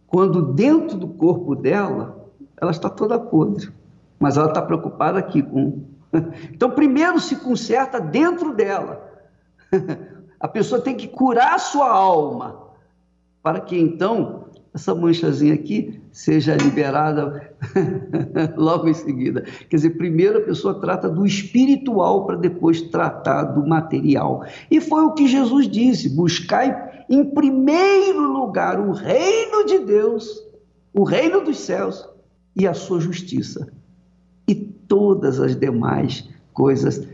quando dentro do corpo dela ela está toda podre, mas ela está preocupada aqui com. Então, primeiro se conserta dentro dela. A pessoa tem que curar a sua alma, para que então essa manchazinha aqui seja liberada logo em seguida. Quer dizer, primeiro a pessoa trata do espiritual para depois tratar do material. E foi o que Jesus disse: buscai em primeiro lugar o reino de Deus, o reino dos céus e a sua justiça. E todas as demais coisas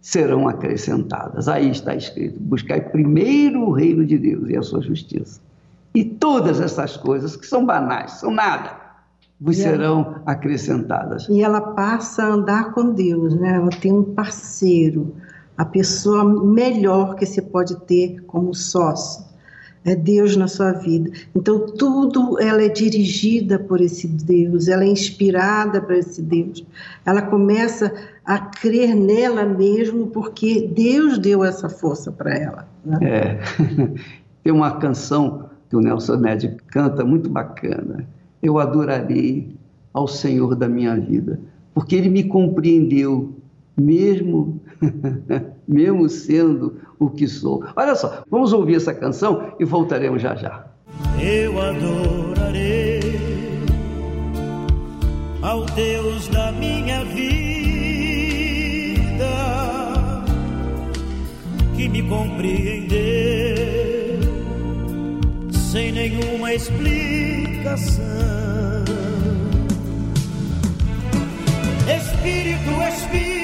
serão acrescentadas. Aí está escrito: buscai primeiro o reino de Deus e a sua justiça. E todas essas coisas que são banais, são nada, vos serão acrescentadas. E ela passa a andar com Deus, né? Ela tem um parceiro, a pessoa melhor que você pode ter como sócio é Deus na sua vida. Então tudo ela é dirigida por esse Deus, ela é inspirada por esse Deus. Ela começa a crer nela mesmo porque Deus deu essa força para ela. Né? É. Tem uma canção que o Nelson Ned canta muito bacana. Eu adorarei ao Senhor da minha vida, porque ele me compreendeu mesmo mesmo sendo o que sou. Olha só, vamos ouvir essa canção e voltaremos já já. Eu adorarei ao Deus da minha vida, que me compreendeu sem nenhuma explicação. Espírito, Espírito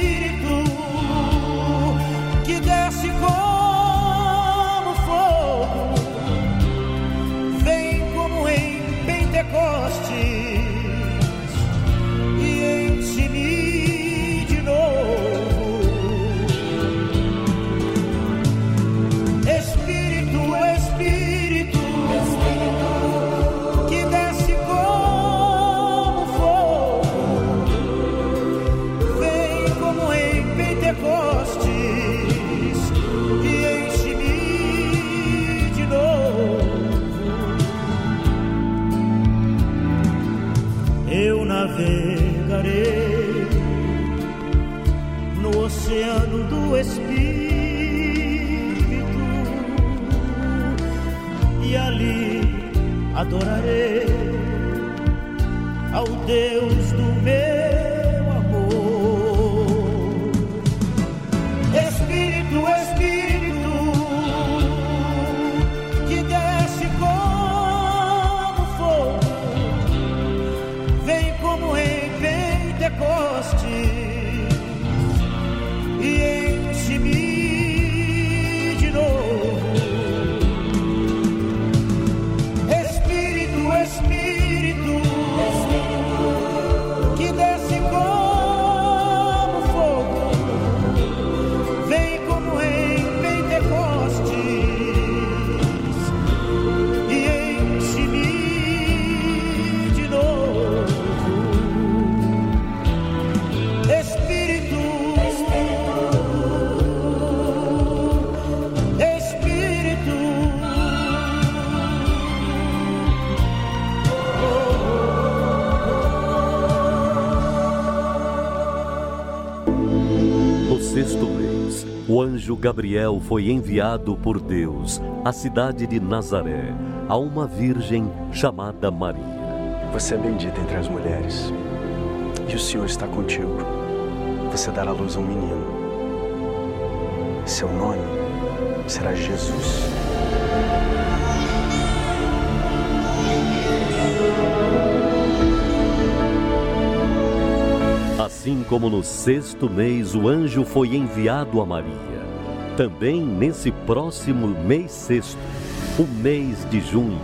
ao Deus Gabriel foi enviado por Deus à cidade de Nazaré, a uma virgem chamada Maria. Você é bendita entre as mulheres, e o Senhor está contigo. Você dará luz a um menino. Seu nome será Jesus. Assim como no sexto mês o anjo foi enviado a Maria, também nesse próximo mês sexto, o mês de junho,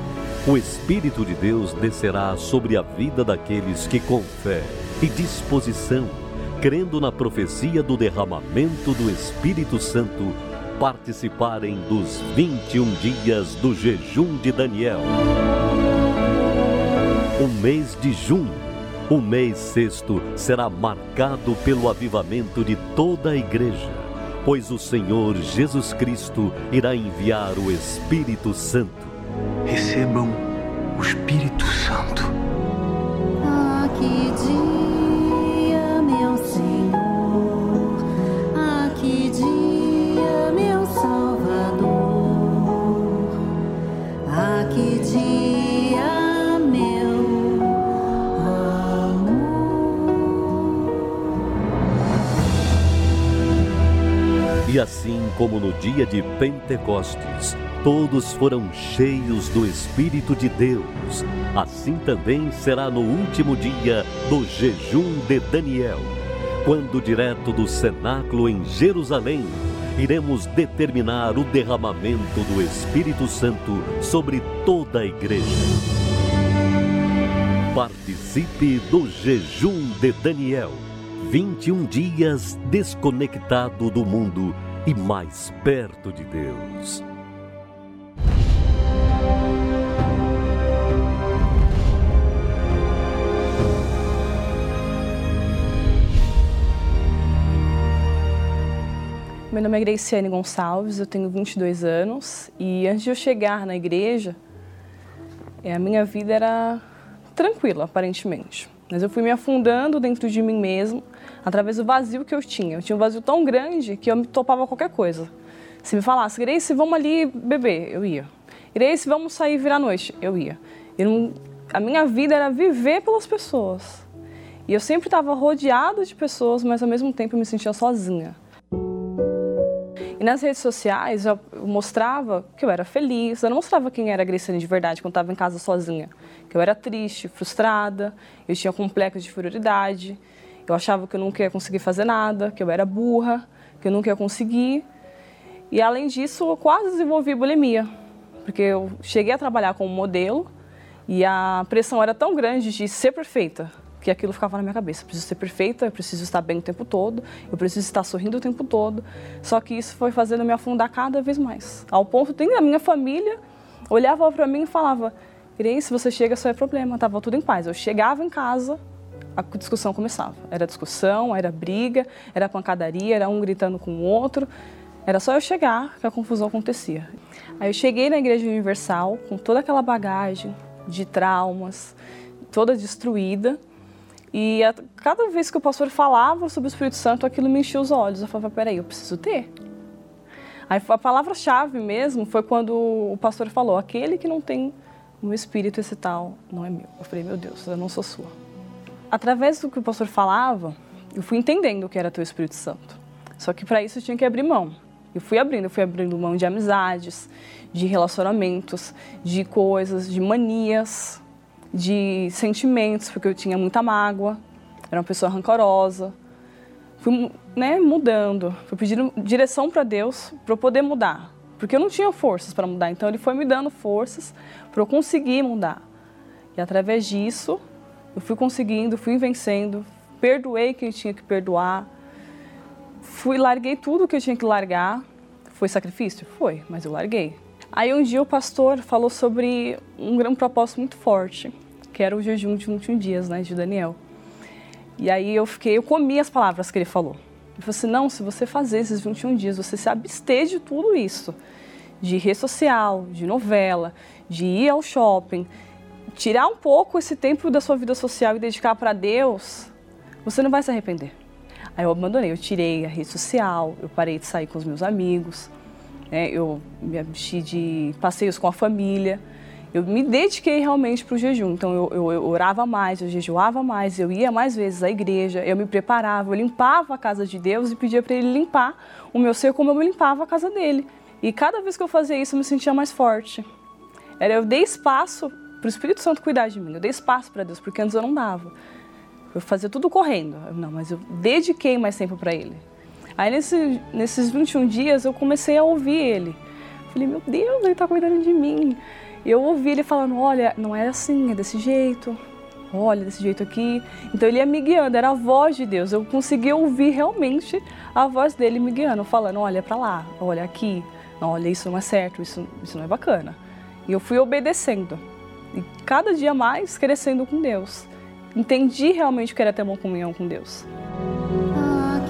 o Espírito de Deus descerá sobre a vida daqueles que com fé e disposição, crendo na profecia do derramamento do Espírito Santo, participarem dos 21 dias do jejum de Daniel. O mês de junho o mês sexto será marcado pelo avivamento de toda a igreja, pois o Senhor Jesus Cristo irá enviar o Espírito Santo. Recebam o Espírito Santo. Ah, que dia, como no dia de Pentecostes, todos foram cheios do Espírito de Deus, assim também será no último dia do jejum de Daniel, quando direto do cenáculo em Jerusalém iremos determinar o derramamento do Espírito Santo sobre toda a igreja. Participe do jejum de Daniel. 21 dias desconectado do mundo e mais perto de Deus. Meu nome é Graciane Gonçalves, eu tenho 22 anos e antes de eu chegar na igreja, eh, a minha vida era tranquila, aparentemente. Mas eu fui me afundando dentro de mim mesmo, através do vazio que eu tinha. Eu tinha um vazio tão grande que eu me topava qualquer coisa. Se me falasse, Grace, vamos ali beber, eu ia. Grace, vamos sair virar noite, eu ia. Eu não- a minha vida era viver pelas pessoas. E eu sempre estava rodeada de pessoas, mas ao mesmo tempo eu me sentia sozinha. E nas redes sociais eu mostrava que eu era feliz, eu não mostrava quem era a Graciane de verdade quando estava em casa sozinha. Que eu era triste, frustrada, eu tinha complexo de inferioridade, eu achava que eu nunca ia conseguir fazer nada, que eu era burra, que eu nunca ia conseguir. E além disso, eu quase desenvolvi bulimia, porque eu cheguei a trabalhar como modelo e a pressão era tão grande de ser perfeita que aquilo ficava na minha cabeça. Eu preciso ser perfeita, eu preciso estar bem o tempo todo, eu preciso estar sorrindo o tempo todo. Só que isso foi fazendo me afundar cada vez mais. Ao ponto de a minha família olhava para mim e falava: Grace, você chega, só é problema. Tava tudo em paz. Eu chegava em casa, a discussão começava. Era discussão, era briga, era pancadaria, era um gritando com o outro. Era só eu chegar que a confusão acontecia. Aí eu cheguei na Igreja Universal com toda aquela bagagem de traumas, toda destruída. E a- cada vez que o pastor falava sobre o Espírito Santo, aquilo me enchia os olhos. Eu falava, peraí, eu preciso ter. Aí a palavra-chave mesmo foi quando o pastor falou, aquele que não tem o Espírito esse tal não é meu. Eu falei, meu Deus, eu não sou sua. Através do que o pastor falava, eu fui entendendo o que era ter o Espírito Santo. Só que para isso eu tinha que abrir mão. Eu fui abrindo, eu fui abrindo mão de amizades, de relacionamentos, de coisas, de manias, de sentimentos, porque eu tinha muita mágoa, era uma pessoa rancorosa. Fui né, mudando, fui pedindo direção para Deus para eu poder mudar, porque eu não tinha forças para mudar, então Ele foi me dando forças para eu conseguir mudar. E através disso, eu fui conseguindo, fui vencendo, perdoei quem tinha que perdoar, fui larguei tudo que eu tinha que largar. Foi sacrifício? Foi, mas eu larguei. Aí um dia o pastor falou sobre um grande propósito muito forte, que era o jejum de 21 dias, né, de Daniel. E aí eu fiquei, eu comi as palavras que ele falou. Ele falou assim, não, se você fazer esses 21 dias, você se abster de tudo isso, de rede social, de novela, de ir ao shopping, tirar um pouco esse tempo da sua vida social e dedicar para Deus, você não vai se arrepender. Aí eu abandonei, eu tirei a rede social, eu parei de sair com os meus amigos, né, eu me absti de passeios com a família, eu me dediquei realmente para o jejum. Então eu, eu, eu, orava mais, eu jejuava mais, eu ia mais vezes à igreja, eu me preparava, eu limpava a casa de Deus e pedia para Ele limpar o meu ser como eu limpava a casa dele. E cada vez que eu fazia isso, eu me sentia mais forte. Era eu dei espaço para o Espírito Santo cuidar de mim, eu dei espaço para Deus, porque antes eu não dava. Eu fazia tudo correndo. Não, mas eu dediquei mais tempo para Ele. Aí nesse, nesses 21 dias eu comecei a ouvir Ele. Falei, meu Deus, Ele está cuidando de mim. E eu ouvi ele falando: olha, não é assim, é desse jeito, olha, desse jeito aqui. Então ele ia me guiando, era a voz de Deus. Eu conseguia ouvir realmente a voz dele me guiando, falando: olha para lá, olha aqui, não, olha, isso não é certo, isso, isso não é bacana. E eu fui obedecendo. E cada dia mais crescendo com Deus. Entendi realmente o que era ter uma comunhão com Deus. Ah,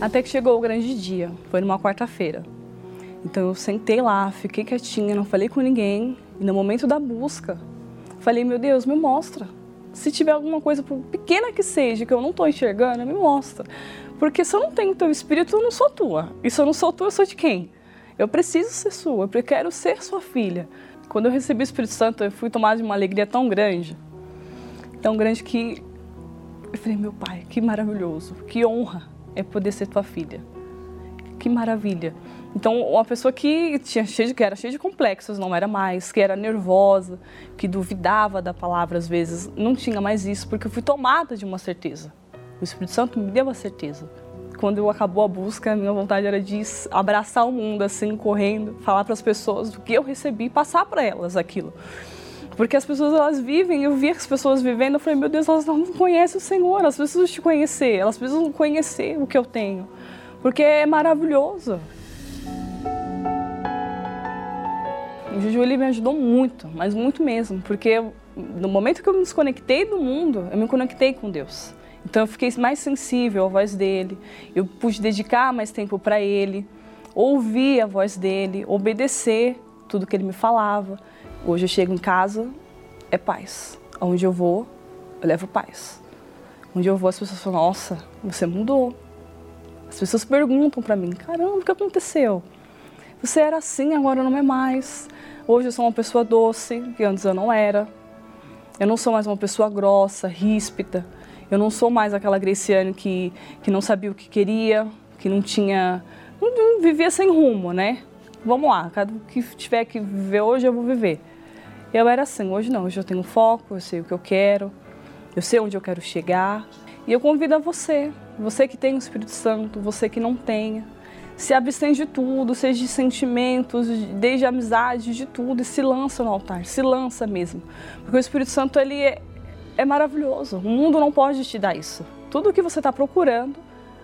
Até que chegou o grande dia, foi numa quarta-feira. Então eu sentei lá, fiquei quietinha, não falei com ninguém. E no momento da busca, falei: Meu Deus, me mostra. Se tiver alguma coisa, pequena que seja, que eu não estou enxergando, me mostra. Porque se eu não tenho teu espírito, eu não sou tua. E se eu não sou tua, eu sou de quem? Eu preciso ser sua, eu quero ser sua filha. Quando eu recebi o Espírito Santo, eu fui tomada de uma alegria tão grande, tão grande que eu falei: Meu pai, que maravilhoso, que honra é poder ser tua filha. Que maravilha. Então, uma pessoa que, tinha cheio de, que era cheia de complexos, não era mais, que era nervosa, que duvidava da palavra às vezes, não tinha mais isso, porque eu fui tomada de uma certeza. O Espírito Santo me deu a certeza. Quando acabou a busca, a minha vontade era de abraçar o mundo, assim, correndo, falar para as pessoas do que eu recebi e passar para elas aquilo. Porque as pessoas, elas vivem, eu via as pessoas vivendo, eu falei, meu Deus, elas não conhecem o Senhor, elas precisam te conhecer, elas precisam conhecer o que eu tenho. Porque é maravilhoso. O jejum ele me ajudou muito, mas muito mesmo, porque no momento que eu me desconectei do mundo, eu me conectei com Deus. Então eu fiquei mais sensível à voz dele, eu pude dedicar mais tempo para ele, ouvir a voz dele, obedecer tudo que ele me falava. Hoje eu chego em casa, é paz. Onde eu vou, eu levo paz. Onde eu vou, as pessoas falam: Nossa, você mudou. As pessoas perguntam para mim: Caramba, o que aconteceu? Você era assim, agora não é mais. Hoje eu sou uma pessoa doce, que antes eu não era. Eu não sou mais uma pessoa grossa, ríspida. Eu não sou mais aquela Graciane que, que não sabia o que queria, que não tinha. Não, não vivia sem rumo, né? Vamos lá, cada que tiver que viver hoje, eu vou viver. Eu era assim, hoje não, hoje eu tenho foco, eu sei o que eu quero, eu sei onde eu quero chegar. E eu convido a você, você que tem o Espírito Santo, você que não tenha, se abstém de tudo, seja de sentimentos, desde amizade, de tudo, e se lança no altar, se lança mesmo. Porque o Espírito Santo, ele é, é maravilhoso, o mundo não pode te dar isso. Tudo o que você está procurando,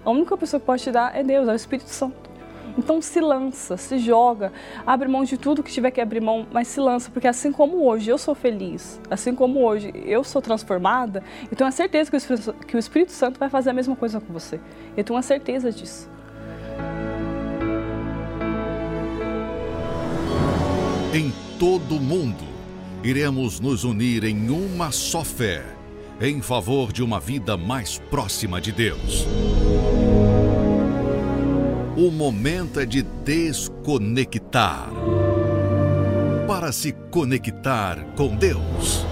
a única pessoa que pode te dar é Deus, é o Espírito Santo. Então se lança, se joga, abre mão de tudo que tiver que abrir mão, mas se lança, porque assim como hoje eu sou feliz, assim como hoje eu sou transformada, eu tenho a certeza que o Espírito, que o Espírito Santo vai fazer a mesma coisa com você. Eu tenho a certeza disso. Em todo o mundo, iremos nos unir em uma só fé, em favor de uma vida mais próxima de Deus. O momento é de desconectar para se conectar com Deus.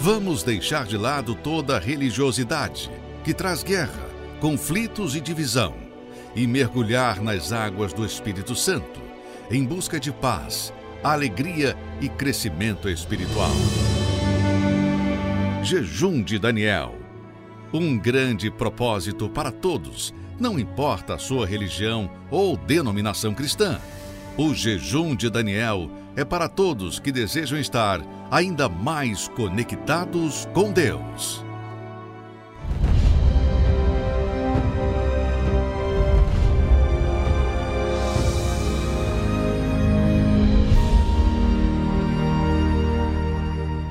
Vamos deixar de lado toda religiosidade que traz guerra, conflitos e divisão e mergulhar nas águas do Espírito Santo em busca de paz, alegria e crescimento espiritual. Jejum de Daniel. Um grande propósito para todos não importa a sua religião ou denominação cristã. O jejum de Daniel é para todos que desejam estar ainda mais conectados com Deus.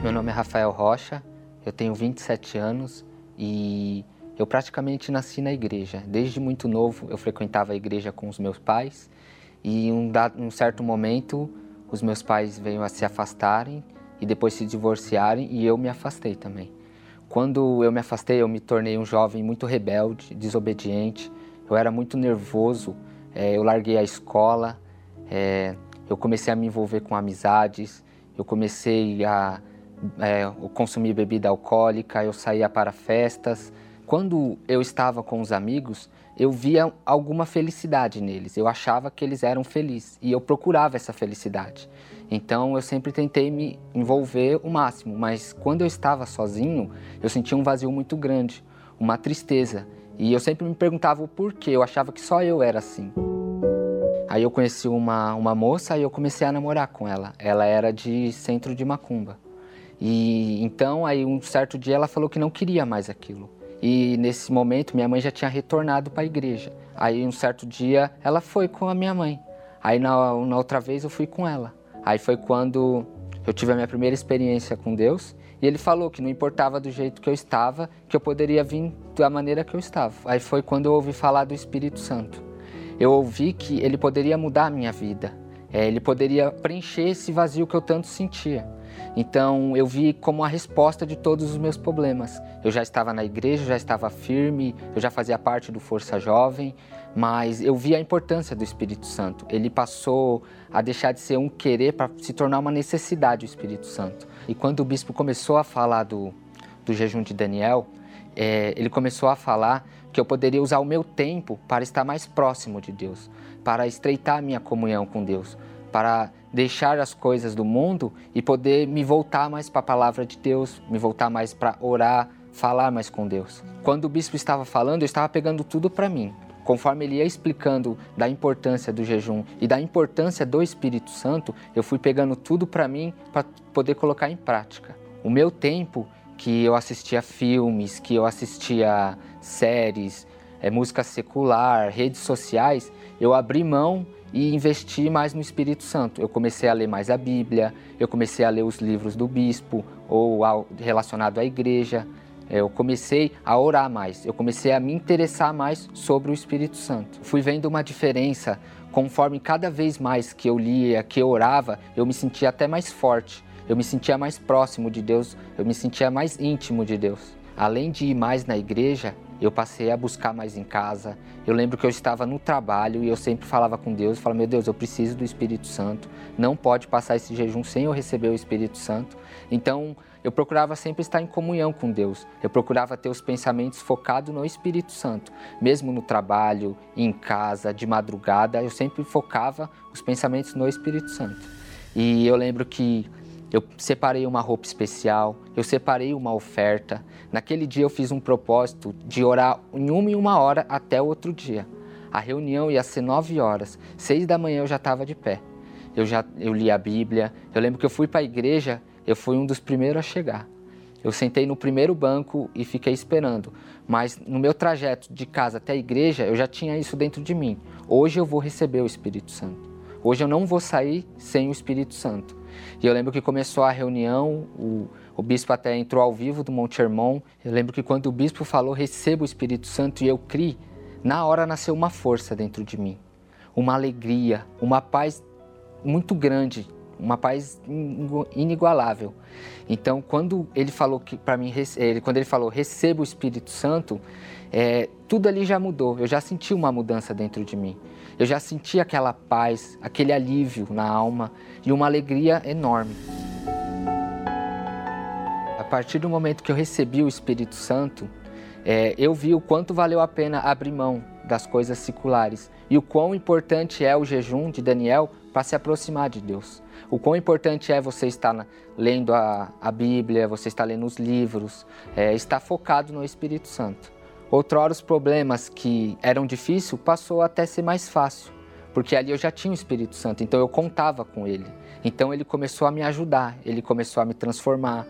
Meu nome é Rafael Rocha, eu tenho 27 anos e eu praticamente nasci na igreja. Desde muito novo eu frequentava a igreja com os meus pais E um, um certo momento, os meus pais veio a se afastarem e depois se divorciarem e eu me afastei também. Quando eu me afastei, eu me tornei um jovem muito rebelde, desobediente. Eu era muito nervoso. É, eu larguei a escola. É, eu comecei a me envolver com amizades. Eu comecei a é, consumir bebida alcoólica. Eu saía para festas. Quando eu estava com os amigos, eu via alguma felicidade neles. Eu achava que eles eram felizes e eu procurava essa felicidade. Então eu sempre tentei me envolver o máximo, mas quando eu estava sozinho, eu sentia um vazio muito grande, uma tristeza. E eu sempre me perguntava o porquê, eu achava que só eu era assim. Aí eu conheci uma, uma moça e eu comecei a namorar com ela. Ela era de centro de Macumba. E então aí um certo dia ela falou que não queria mais aquilo. E nesse momento minha mãe já tinha retornado para a igreja. Aí um certo dia ela foi com a minha mãe. Aí na, na outra vez eu fui com ela. Aí foi quando eu tive a minha primeira experiência com Deus. E ele falou que não importava do jeito que eu estava, que eu poderia vir da maneira que eu estava. Aí foi quando eu ouvi falar do Espírito Santo. Eu ouvi que ele poderia mudar a minha vida. É, ele poderia preencher esse vazio que eu tanto sentia. Então eu vi como a resposta de todos os meus problemas. Eu já estava na igreja, já estava firme, eu já fazia parte do Força Jovem, mas eu vi a importância do Espírito Santo. Ele passou a deixar de ser um querer para se tornar uma necessidade o Espírito Santo. E quando o bispo começou a falar do, do jejum de Daniel, é, ele começou a falar que eu poderia usar o meu tempo para estar mais próximo de Deus, para estreitar a minha comunhão com Deus, para deixar as coisas do mundo e poder me voltar mais para a palavra de Deus, me voltar mais para orar, falar mais com Deus. Quando o bispo estava falando, eu estava pegando tudo para mim. Conforme ele ia explicando da importância do jejum e da importância do Espírito Santo, eu fui pegando tudo para mim para poder colocar em prática. O meu tempo que eu assistia filmes, que eu assistia séries, é, música secular, redes sociais, eu abri mão e investi mais no Espírito Santo. Eu comecei a ler mais a Bíblia, eu comecei a ler os livros do bispo ou ao, relacionado à igreja. É, eu comecei a orar mais, eu comecei a me interessar mais sobre o Espírito Santo. Fui vendo uma diferença conforme cada vez mais que eu lia, que eu orava, eu me sentia até mais forte, eu me sentia mais próximo de Deus, eu me sentia mais íntimo de Deus. Além de ir mais na igreja, eu passei a buscar mais em casa. Eu lembro que eu estava no trabalho e eu sempre falava com Deus, falava, meu Deus, eu preciso do Espírito Santo. Não pode passar esse jejum sem eu receber o Espírito Santo. Então, eu procurava sempre estar em comunhão com Deus. Eu procurava ter os pensamentos focados no Espírito Santo. Mesmo no trabalho, em casa, de madrugada, eu sempre focava os pensamentos no Espírito Santo. E eu lembro que eu separei uma roupa especial, eu separei uma oferta. Naquele dia eu fiz um propósito de orar em uma e uma hora até outro dia. A reunião ia ser nove horas, seis da manhã eu já estava de pé. Eu já eu li a Bíblia. Eu lembro que eu fui para a igreja, eu fui um dos primeiros a chegar. Eu sentei no primeiro banco e fiquei esperando. Mas no meu trajeto de casa até a igreja, eu já tinha isso dentro de mim. Hoje eu vou receber o Espírito Santo. Hoje eu não vou sair sem o Espírito Santo. E eu lembro que começou a reunião, o, o bispo até entrou ao vivo do Monte Hermon. Eu lembro que quando o bispo falou, receba o Espírito Santo e eu criei, na hora nasceu uma força dentro de mim, uma alegria, uma paz muito grande, uma paz inigualável. Então, quando ele falou que para mim, ele, quando ele falou receba o Espírito Santo, é, tudo ali já mudou. Eu já senti uma mudança dentro de mim. Eu já senti aquela paz, aquele alívio na alma e uma alegria enorme. A partir do momento que eu recebi o Espírito Santo, é, eu vi o quanto valeu a pena abrir mão das coisas seculares e o quão importante é o jejum de Daniel para se aproximar de Deus. O quão importante é você estar lendo a, a, Bíblia, você estar lendo os livros, é, estar focado no Espírito Santo. Outrora, os problemas que eram difíceis passou até ser mais fácil, porque ali eu já tinha o Espírito Santo, então eu contava com ele. Então ele começou a me ajudar, ele começou a me transformar.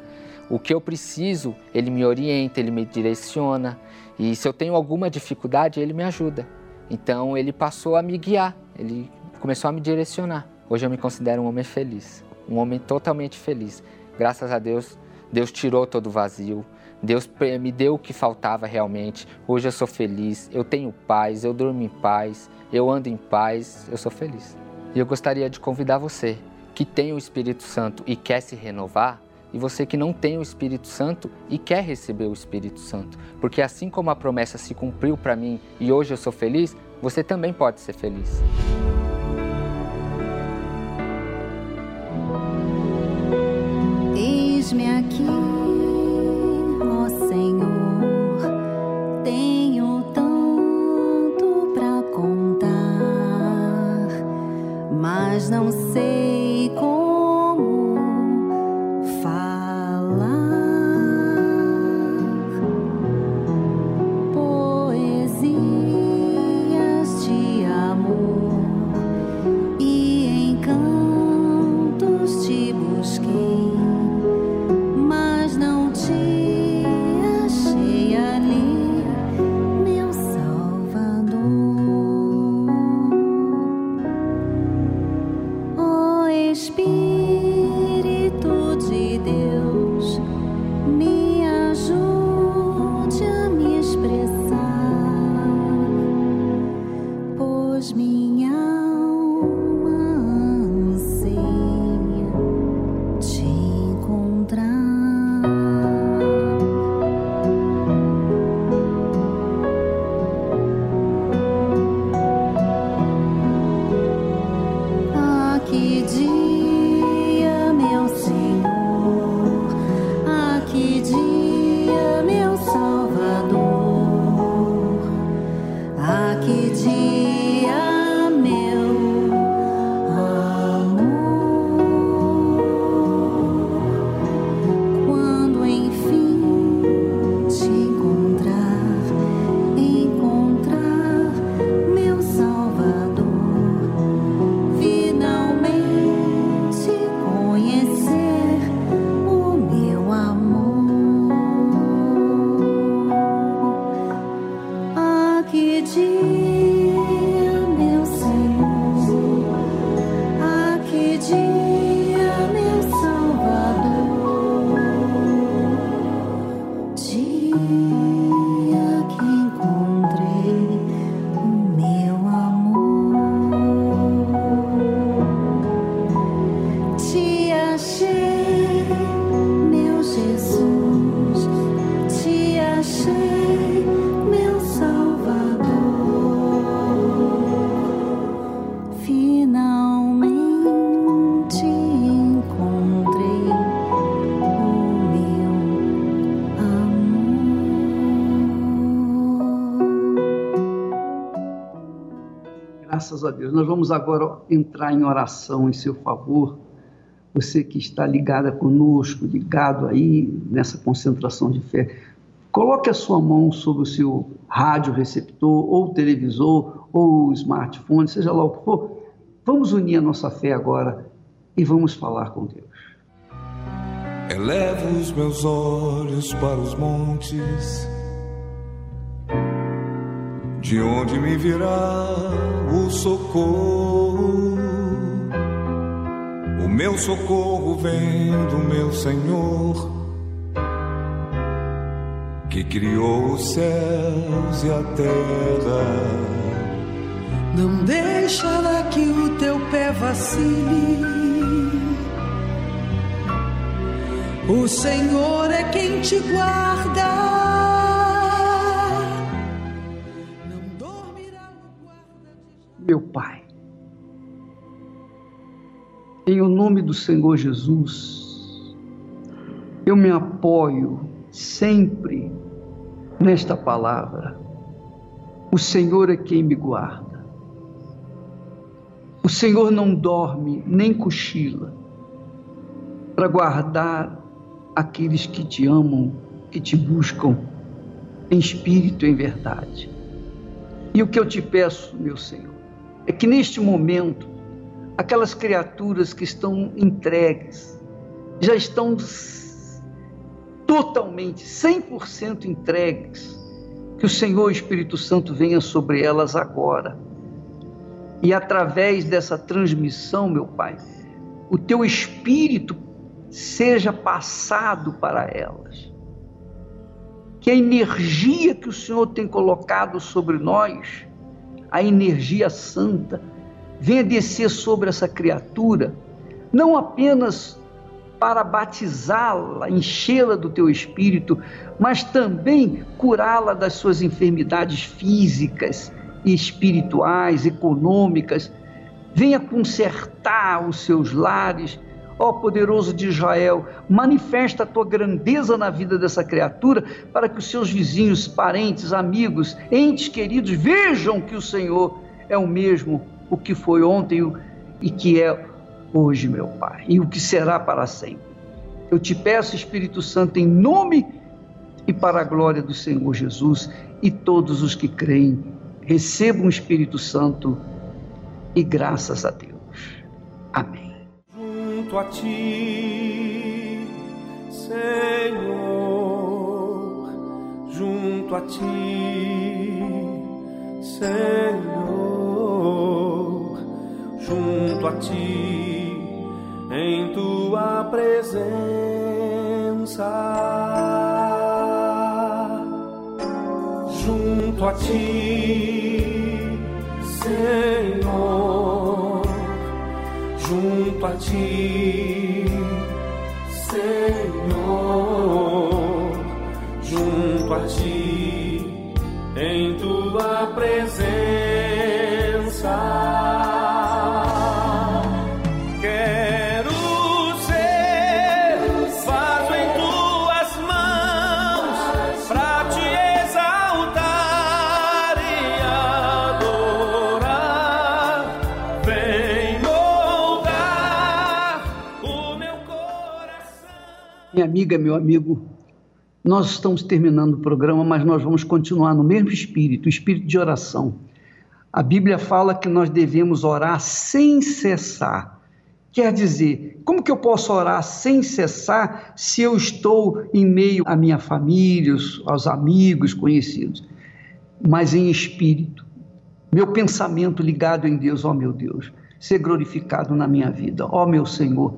O que eu preciso, ele me orienta, ele me direciona. E se eu tenho alguma dificuldade, ele me ajuda. Então ele passou a me guiar, ele começou a me direcionar. Hoje eu me considero um homem feliz, um homem totalmente feliz. Graças a Deus, Deus tirou todo o vazio, Deus me deu o que faltava realmente. Hoje eu sou feliz, eu tenho paz, eu durmo em paz, eu ando em paz, eu sou feliz. E eu gostaria de convidar você que tem o Espírito Santo e quer se renovar, e você que não tem o Espírito Santo e quer receber o Espírito Santo. Porque assim como a promessa se cumpriu para mim e hoje eu sou feliz, você também pode ser feliz. Eis-me aqui, ó Senhor, tenho tanto pra contar, mas não sei Graças a Deus. Nós vamos agora entrar em oração em seu favor. Você que está ligada conosco, ligado aí nessa concentração de fé, coloque a sua mão sobre o seu rádio receptor, ou televisor, ou smartphone, seja lá o que for. Vamos unir a nossa fé agora e vamos falar com Deus. Elevo os meus olhos para os montes, de onde me virá o socorro. O meu socorro vem do meu Senhor, que criou os céus e a terra. Não deixará que o teu pé vacile. O Senhor é quem te guarda. Meu Pai, em o nome do Senhor Jesus, eu me apoio sempre nesta palavra. O Senhor é quem me guarda. O Senhor não dorme nem cochila para guardar aqueles que te amam, que te buscam em espírito e em verdade. E o que eu te peço, meu Senhor, é que neste momento, aquelas criaturas que estão entregues, já estão totalmente, 100% entregues, que o Senhor Espírito Santo venha sobre elas agora. E através dessa transmissão, meu Pai, o teu Espírito seja passado para elas. Que a energia que o Senhor tem colocado sobre nós, a energia santa, venha descer sobre essa criatura, não apenas para batizá-la, enchê-la do teu espírito, mas também curá-la das suas enfermidades físicas espirituais, econômicas. Venha consertar os seus lares. Ó poderoso de Israel, manifesta a tua grandeza na vida dessa criatura, para que os seus vizinhos, parentes, amigos, entes queridos vejam que o Senhor é o mesmo, o que foi ontem e que é hoje, meu Pai, e o que será para sempre. Eu te peço, Espírito Santo, em nome e para a glória do Senhor Jesus e todos os que creem, recebam o Espírito Santo e graças a Deus. Amém. Junto a ti, Senhor, junto a ti, Senhor, junto a ti, em tua presença junto a ti, Senhor, junto a ti, Senhor, junto a ti, amiga, meu amigo, nós estamos terminando o programa, mas nós vamos continuar no mesmo espírito, o espírito de oração. A Bíblia fala que nós devemos orar sem cessar. Quer dizer, como que eu posso orar sem cessar se eu estou em meio à minha família, aos amigos, conhecidos? Mas em espírito. Meu pensamento ligado em Deus, ó meu Deus, ser glorificado na minha vida, ó meu Senhor.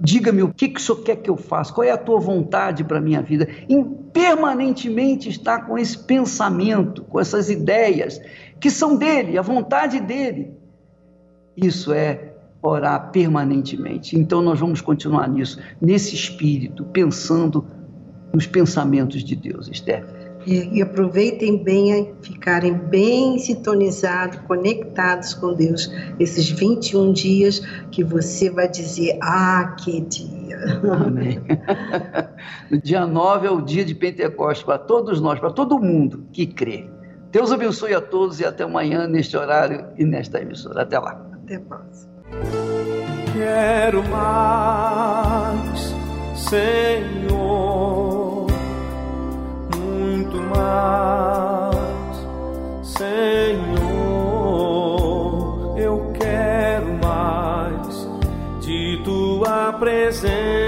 Diga-me o que, que o Senhor quer que eu faça, qual é a tua vontade para a minha vida. Em permanentemente estar com esse pensamento, com essas ideias que são dele, a vontade dele. Isso é orar permanentemente. Então nós vamos continuar nisso, nesse espírito, pensando nos pensamentos de Deus, Esther. E, e aproveitem bem, a ficarem bem sintonizados, conectados com Deus, esses 21 dias que você vai dizer, ah, que dia. Amém. O dia 9 é o dia de Pentecostes para todos nós, para todo mundo que crê. Deus abençoe a todos e até amanhã neste horário e nesta emissora. Até lá. Até a próxima. Quero mais, Senhor, mais, Senhor. Eu quero mais de tua presença.